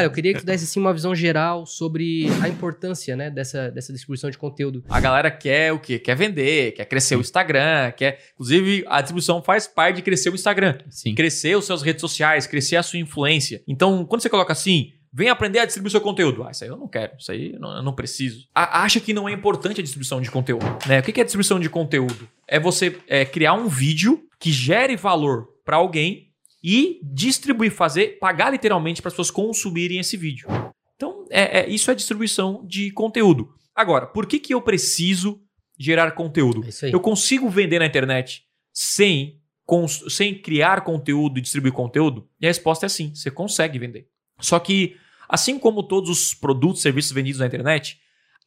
Eu queria que tu desse assim, uma visão geral sobre a importância né, dessa, dessa distribuição de conteúdo. A galera quer o quê? Quer vender, quer crescer o Instagram, quer. Inclusive, a distribuição faz parte de crescer o Instagram. Sim. Crescer os seus redes sociais, crescer a sua influência. Então, quando você coloca assim, vem aprender a distribuir seu conteúdo. Ah, isso aí eu não quero, isso aí eu não, eu não preciso. A- acha que não é importante a distribuição de conteúdo. Né? O que que é distribuição de conteúdo? É você é, criar um vídeo que gere valor para alguém e distribuir, fazer, pagar literalmente para as pessoas consumirem esse vídeo. Então, é, é- isso é distribuição de conteúdo. Agora, por que, que eu preciso gerar conteúdo? É. Eu consigo vender na internet sem, sem criar conteúdo e distribuir conteúdo? E a resposta é sim, você consegue vender. Só que, assim como todos os produtos e serviços vendidos na internet,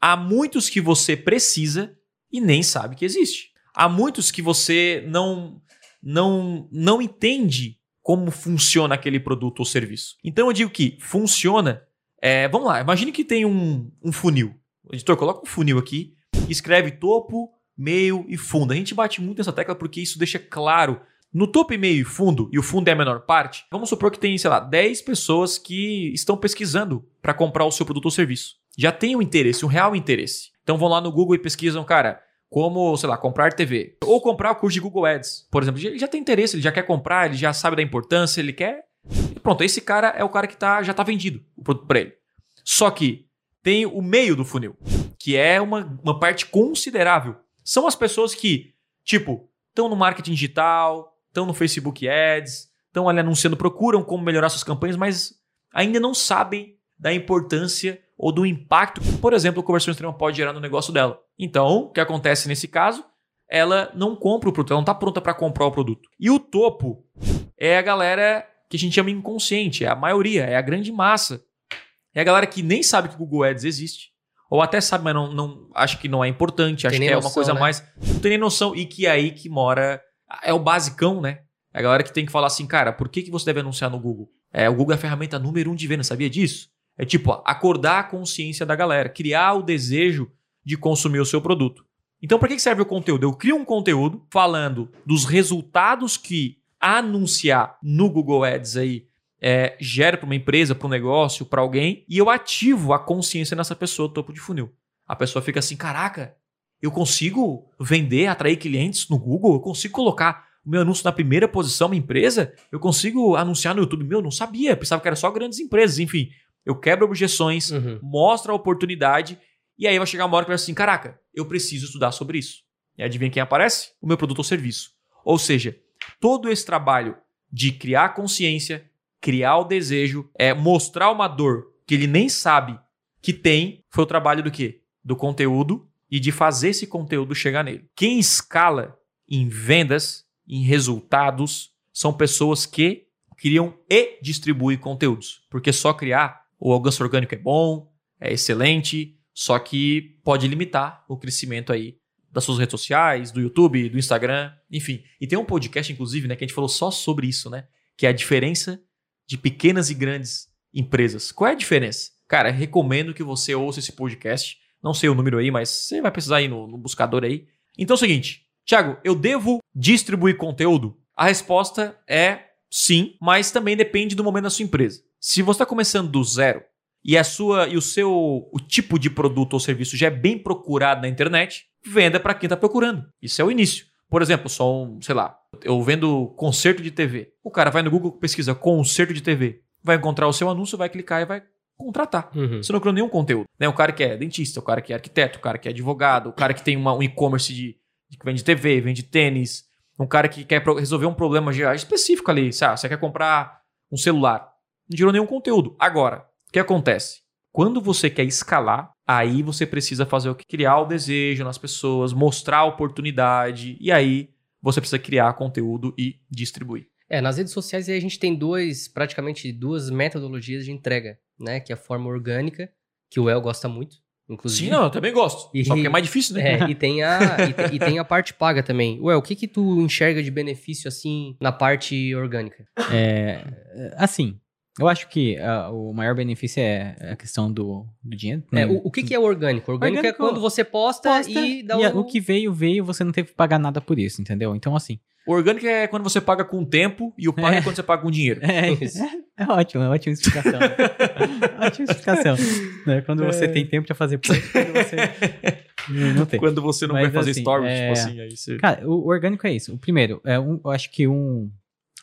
há muitos que você precisa e nem sabe que existe. Há muitos que você não, não, não entende como funciona aquele produto ou serviço. Então eu digo que funciona. é, vamos lá, imagine que tem um, um funil. Editor, coloca um funil aqui, escreve topo, meio e fundo. A gente bate muito nessa tecla porque isso deixa claro. No topo meio e fundo, e o fundo é a menor parte, vamos supor que tem, sei lá, 10 pessoas que estão pesquisando para comprar o seu produto ou serviço. Já tem um interesse, um real interesse. Então vão lá no Google e pesquisam, cara, como, sei lá, comprar TV. Ou comprar o curso de Google Ads, por exemplo. Ele já tem interesse, ele já quer comprar, ele já sabe da importância, ele quer. E pronto, esse cara é o cara que tá, já tá vendido o produto para ele. Só que tem o meio do funil, que é uma, uma parte considerável. São as pessoas que, tipo, estão no marketing digital, estão no Facebook Ads, estão ali anunciando, procuram como melhorar suas campanhas, mas ainda não sabem da importância ou do impacto que, por exemplo, a conversão extrema pode gerar no negócio dela. Então, o que acontece nesse caso? Ela não compra o produto, ela não está pronta para comprar o produto. E o topo é a galera que a gente chama inconsciente, é a maioria, é a grande massa. É a galera que nem sabe que o Google Ads existe. Ou até sabe, mas não, não acha que não é importante, acha Tem que é uma noção, coisa né? mais. Não tem nem noção. E que é aí que mora. É o basicão, né? É a galera que tem que falar assim, cara, por que, que você deve anunciar no Google? É, o Google é a ferramenta número um de venda, sabia disso? É tipo, acordar a consciência da galera, criar o desejo de consumir o seu produto. Então, para que serve o conteúdo? Eu crio um conteúdo falando dos resultados que anunciar no Google Ads aí é, gera para uma empresa, para um negócio, para alguém, e eu ativo a consciência nessa pessoa topo de funil. A pessoa fica assim: caraca, eu consigo vender, atrair clientes no Google, eu consigo colocar o meu anúncio na primeira posição, minha empresa, eu consigo anunciar no YouTube. Meu, não sabia, pensava que era só grandes empresas. Enfim, eu quebro objeções, Uhum. mostra a oportunidade, e aí vai chegar uma hora que vai assim: caraca, eu preciso estudar sobre isso. E adivinha quem aparece? O meu produto ou serviço. Ou seja, todo esse trabalho de criar consciência, criar o desejo, é mostrar uma dor que ele nem sabe que tem, foi o trabalho do quê? Do conteúdo e de fazer esse conteúdo chegar nele. Quem escala em vendas, em resultados, são pessoas que criam e distribuem conteúdos. Porque só criar o alcance orgânico é bom, é excelente, só que pode limitar o crescimento aí das suas redes sociais, do YouTube, do Instagram, enfim. E tem um podcast, inclusive, né, que a gente falou só sobre isso, né? Que é a diferença de pequenas e grandes empresas. Qual é a diferença? Cara, recomendo que você ouça esse podcast. Não sei o número aí, mas você vai precisar ir no, no buscador aí. Então é o seguinte, Thiago, eu devo distribuir conteúdo? A resposta é sim, mas também depende do momento da sua empresa. Se você está começando do zero e a sua e o seu o tipo de produto ou serviço já é bem procurado na internet, venda para quem está procurando. Isso é o início. Por exemplo, só um, sei lá, eu vendo concerto de TV. O cara vai no Google, pesquisa concerto de TV, vai encontrar o seu anúncio, vai clicar e vai contratar. Uhum. Você não criou nenhum conteúdo. Né? O cara que é dentista, o cara que é arquiteto, o cara que é advogado, o cara que tem uma- um e-commerce de, de que vende TV, vende tênis, um cara que quer resolver um problema geral específico ali. Sabe? Você quer comprar um celular. Não gerou nenhum conteúdo. Agora, o que acontece? Quando você quer escalar, aí você precisa fazer o que? Criar o desejo nas pessoas, mostrar a oportunidade, e aí você precisa criar conteúdo e distribuir. É, nas redes sociais aí a gente tem dois, praticamente duas metodologias de entrega, né? Que é a forma orgânica, que o El gosta muito, inclusive. Sim, não, eu também gosto. E- Só que é mais difícil, né? É, e tem, a, e, tem, e tem a parte paga também. Ué, o que que tu enxerga de benefício, assim, na parte orgânica? É, assim, Eu acho que ah, o maior benefício é a questão do, do dinheiro. É, Não- o, o que, que é orgânico? Orgânico, Orgânico- é quando você posta, Posta, e dá e a- um... o que veio, veio, você não teve que pagar nada por isso, entendeu? Então, assim. O orgânico é quando você paga com tempo e o pago é, É. quando você paga com dinheiro. É, Isso. é, é ótimo, é ótima explicação. ótima explicação. né? Quando você É. tem tempo pra fazer post, quando você não tem. Quando você não Mas, vai fazer assim, stories, é- tipo assim, aí você... Cara, o orgânico é isso. O primeiro, é um, eu acho que um.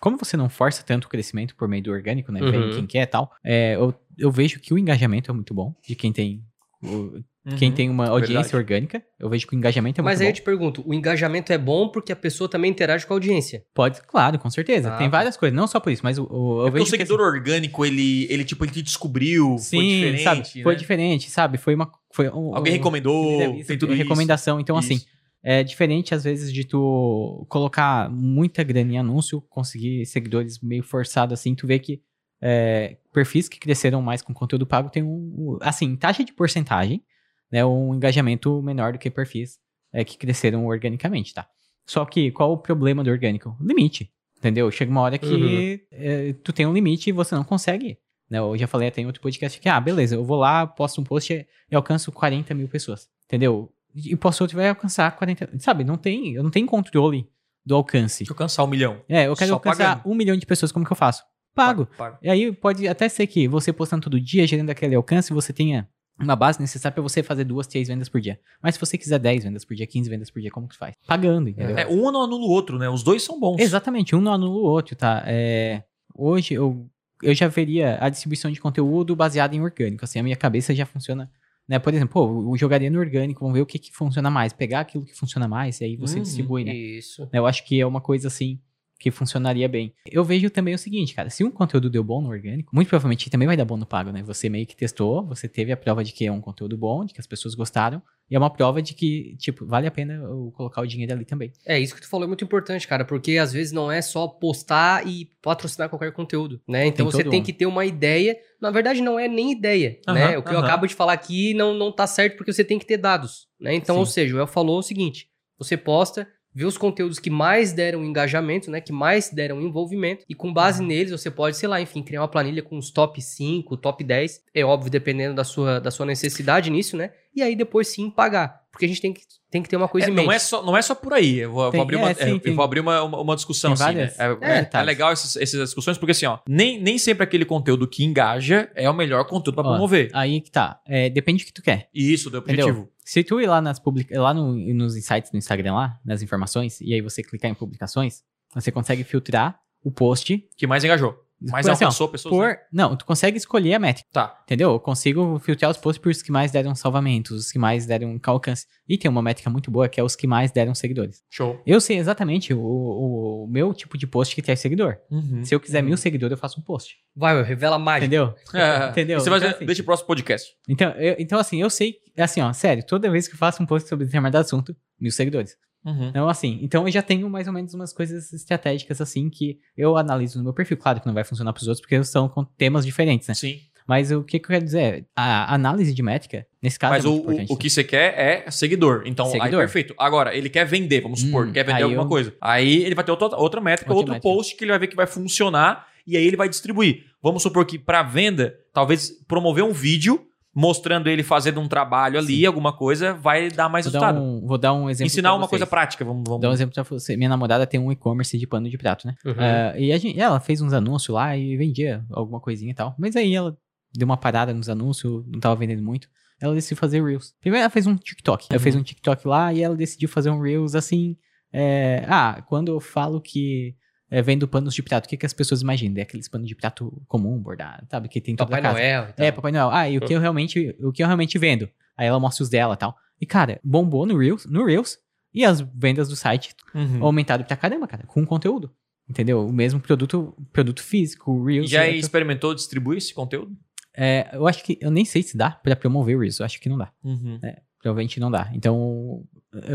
Como você não força tanto o crescimento por meio do orgânico, né? Vem Uhum. quem quer e tal. é, eu, eu vejo que o engajamento é muito bom de quem tem. o- quem Uhum. tem uma audiência verdade. orgânica. Eu vejo que o engajamento é Mas muito aí bom. eu te pergunto, o engajamento é bom porque a pessoa também interage com a audiência. Pode, claro, com certeza. Ah, tem tá. várias coisas, não só por isso, mas o, o- eu É porque vejo o seguidor orgânico, ele, ele, tipo, ele te descobriu, que, assim, foi sim, diferente, sabe? Foi né? diferente, sabe? Foi uma. Foi um- Alguém um- recomendou, isso, tem tudo isso. recomendação. Então, assim, Isso. É diferente às vezes de tu colocar muita grana em anúncio, conseguir seguidores meio forçado assim, tu vê que é, perfis que cresceram mais com conteúdo pago tem um, assim, taxa de porcentagem, né, um engajamento menor do que perfis é, que cresceram organicamente, tá? Só que qual o problema do orgânico? Limite, entendeu? Chega uma hora que é, tu tem um limite e você não consegue. Né? Eu já falei até em outro podcast que, ah, beleza, eu vou lá, posto um post e alcanço 40 mil pessoas, entendeu? E posto outro vai alcançar 40, sabe? Não tem, eu não tenho controle do alcance. Deixa eu alcançar um milhão. É, eu quero Só alcançar pagando. um milhão de pessoas, como que eu faço? Pago. Pago. E aí pode até ser que você postando todo dia, gerando aquele alcance, você tenha uma base necessária pra você fazer duas, três vendas por dia. Mas se você quiser 10 vendas por dia, 15 vendas por dia, como que faz? Pagando, entendeu? É, um não anula o outro, né? Os dois são bons. Exatamente, um não anula o outro, tá? É, hoje eu, eu já veria a distribuição de conteúdo baseada em orgânico, assim, a minha cabeça já funciona, né? Por exemplo, pô, eu jogaria no orgânico, vamos ver o que, que funciona mais, pegar aquilo que funciona mais e aí você Uhum, distribui, né? Isso. Eu acho que é uma coisa assim que funcionaria bem. Eu vejo também o seguinte, cara, se um conteúdo deu bom no orgânico, muito provavelmente também vai dar bom no pago, né? Você meio que testou, você teve a prova de que é um conteúdo bom, de que as pessoas gostaram, e é uma prova de que, tipo, vale a pena eu colocar o dinheiro ali também. É, isso que tu falou é muito importante, cara, porque às vezes não é só postar e patrocinar qualquer conteúdo, né? Então Tem você tem um- que ter uma ideia. Na verdade, não é nem ideia, né? Aham, O que eu aham. acabo de falar aqui não, não tá certo porque você tem que ter dados, né? Então, Sim. ou seja, o El falou o seguinte: você posta, vê os conteúdos que mais deram engajamento, né? Que mais deram envolvimento, e com base Uhum. neles você pode, sei lá, enfim, criar uma planilha com os top 5, top 10. É óbvio, dependendo da sua, da sua necessidade nisso, né? E aí depois sim pagar. Porque a gente tem que, tem que ter uma coisa É, em mente. não, é só, não é só por aí. Eu vou, Tem- abrir, é, uma, sim, é, eu vou abrir uma, uma, uma discussão assim, várias- né? É, é, é- é detalhes. legal essas, essas discussões, porque assim, ó, nem, nem sempre aquele conteúdo que engaja é o melhor conteúdo pra Ó, promover. Aí que tá. É, depende do que tu quer. Isso, do Entendeu? objetivo. Se tu ir lá, nas publica lá no- nos insights do Instagram, lá, nas informações, e aí você clicar em publicações, você consegue filtrar o post. Que mais engajou. Mais Por assim, ó, alcançou pessoas. né? Por, não, tu consegue escolher a métrica, Tá. entendeu? Eu consigo filtrar os posts por os que mais deram salvamentos, os que mais deram alcance. E tem uma métrica muito boa que é os que mais deram seguidores. Show. Eu sei exatamente o, o- o meu tipo de post que tem seguidor. Uhum. Se eu quiser Uhum. mil seguidores, eu faço um post. Vai, revela mágica. Entendeu? É, Entendeu? Você vai Então, dizer, assim- deixa o próximo podcast. Então, eu- então, assim, eu sei, assim, ó, sério, toda vez que eu faço um post sobre determinado assunto, mil seguidores. Uhum. Então, assim, então eu já tenho mais ou menos umas coisas estratégicas, assim, que eu analiso no meu perfil. Claro que não vai funcionar pros outros, porque são com temas diferentes, né? Sim. Mas o que, que eu quero dizer é, a análise de métrica, nesse caso, Mas é o, muito o, o que você quer é seguidor. Então, aí Seguidor. perfeito. Agora, ele quer vender, vamos supor, Hum, quer vender aí alguma eu- coisa. Aí ele vai ter outra, outra métrica, Outra outro métrica. post que ele vai ver que vai funcionar e aí ele vai distribuir. Vamos supor que para venda, talvez promover um vídeo mostrando ele fazendo um trabalho ali, Sim. alguma coisa, vai dar mais vou, dar resultado. um, vou dar um exemplo Ensinar uma coisa prática, vamos, vamos. Vou dar um exemplo pra você. Minha namorada tem um e-commerce de pano de prato, né? Uhum. Ah, e gente, ela fez uns anúncios lá e vendia alguma coisinha e tal. Mas aí ela deu uma parada nos anúncios, não tava vendendo muito. Ela decidiu fazer Reels. Primeiro ela fez um TikTok. Ela Uhum. fez um TikTok lá e ela decidiu fazer um Reels assim. é, ah, quando eu falo que é, vendo panos de prato, o que, que as pessoas imaginam? É aqueles panos de prato comum, bordado, sabe? Que tem toda Papai a casa. Noel. e tal. É, Papai Noel. Ah, e o que eu realmente, o que eu realmente vendo? Aí ela mostra os dela e tal. E, cara, bombou no Reels, no Reels. E as vendas do site Uhum. aumentado pra caramba, cara, com conteúdo. Entendeu? O mesmo produto, produto físico, o Reels. Já é- experimentou distribuir esse conteúdo? é, eu acho que eu nem sei se dá pra promover o Reels, eu acho que não dá. Uhum. Provavelmente não dá. Então,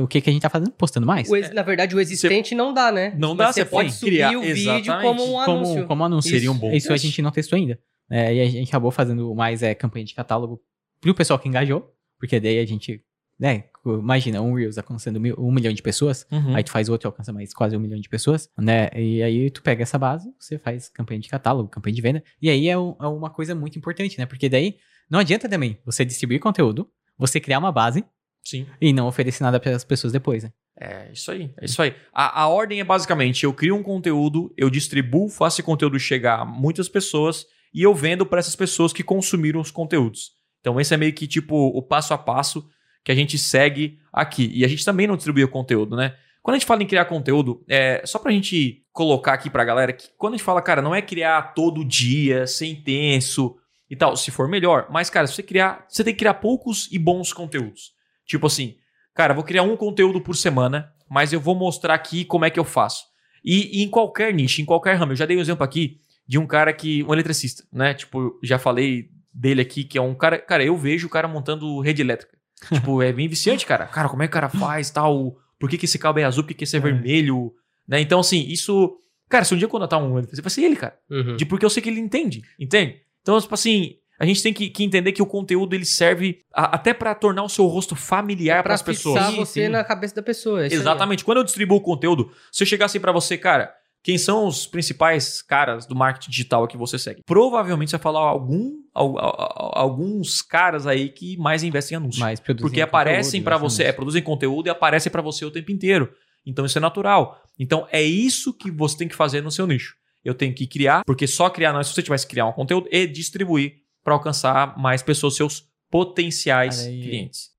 o que que a gente tá fazendo? Postando mais? Ex- Na verdade, o existente não dá, né? Não dá, você você pode subir criar- o vídeo exatamente. como um anúncio. como, como anúncio. Seria um bom Isso a gente não testou ainda. É, e a gente acabou fazendo mais é, campanha de catálogo pro pessoal que engajou, porque daí a gente né, Imagina, um Reels alcançando mil- um milhão de pessoas, Uhum. aí tu faz outro alcança mais quase um milhão de pessoas, né? E aí tu pega essa base, você faz campanha de catálogo, campanha de venda, e aí é, um- é uma coisa muito importante, né? Porque daí não adianta também você distribuir conteúdo, você criar uma base Sim. e não oferecer nada para as pessoas depois, né? É isso aí, é isso aí. A, a ordem é basicamente: eu crio um conteúdo, eu distribuo, faço esse conteúdo chegar a muitas pessoas e eu vendo para essas pessoas que consumiram os conteúdos. Então, esse é meio que tipo o passo a passo que a gente segue aqui. E a gente também não distribui o conteúdo, né? Quando a gente fala em criar conteúdo, é só pra gente colocar aqui pra galera que quando a gente fala, cara, não é criar todo dia, ser intenso e tal, se for melhor, mas, cara, se você criar, você tem que criar poucos e bons conteúdos. Tipo assim, cara, vou criar um conteúdo por semana, mas eu vou mostrar aqui como é que eu faço. E, e em qualquer nicho, em qualquer ramo, eu já dei um exemplo aqui de um cara que, um eletricista, né? Tipo, já falei dele aqui, que é um cara, cara, eu vejo o cara montando rede elétrica. tipo, é bem viciante, cara. Cara, como é que o cara faz, tal, por que, que esse cabo é azul, por que, que esse é, É. vermelho, né? Então, assim, isso... Cara, se um dia eu contratar um eletricista, vai ser ele, cara. Uhum. De porque eu sei que ele entende, entende? Então, tipo assim, a gente tem que, que entender que o conteúdo ele serve a- até pra tornar o seu rosto familiar para pra as pessoas. Sim, você sim. na cabeça da pessoa. é isso aí. Exatamente. Quando eu distribuo o conteúdo, se eu chegasse assim pra você, cara, quem são os principais caras do marketing digital que você segue? Provavelmente você vai falar algum, al- al- alguns caras aí que mais investem em anúncio. Mas produzir Porque aparecem pra você, é, produzem conteúdo e aparecem pra você o tempo inteiro. Então isso é natural. Então é isso que você tem que fazer no seu nicho. Eu tenho que criar, porque só criar não é se você tivesse que criar um conteúdo e distribuir pra alcançar mais pessoas, seus potenciais clientes.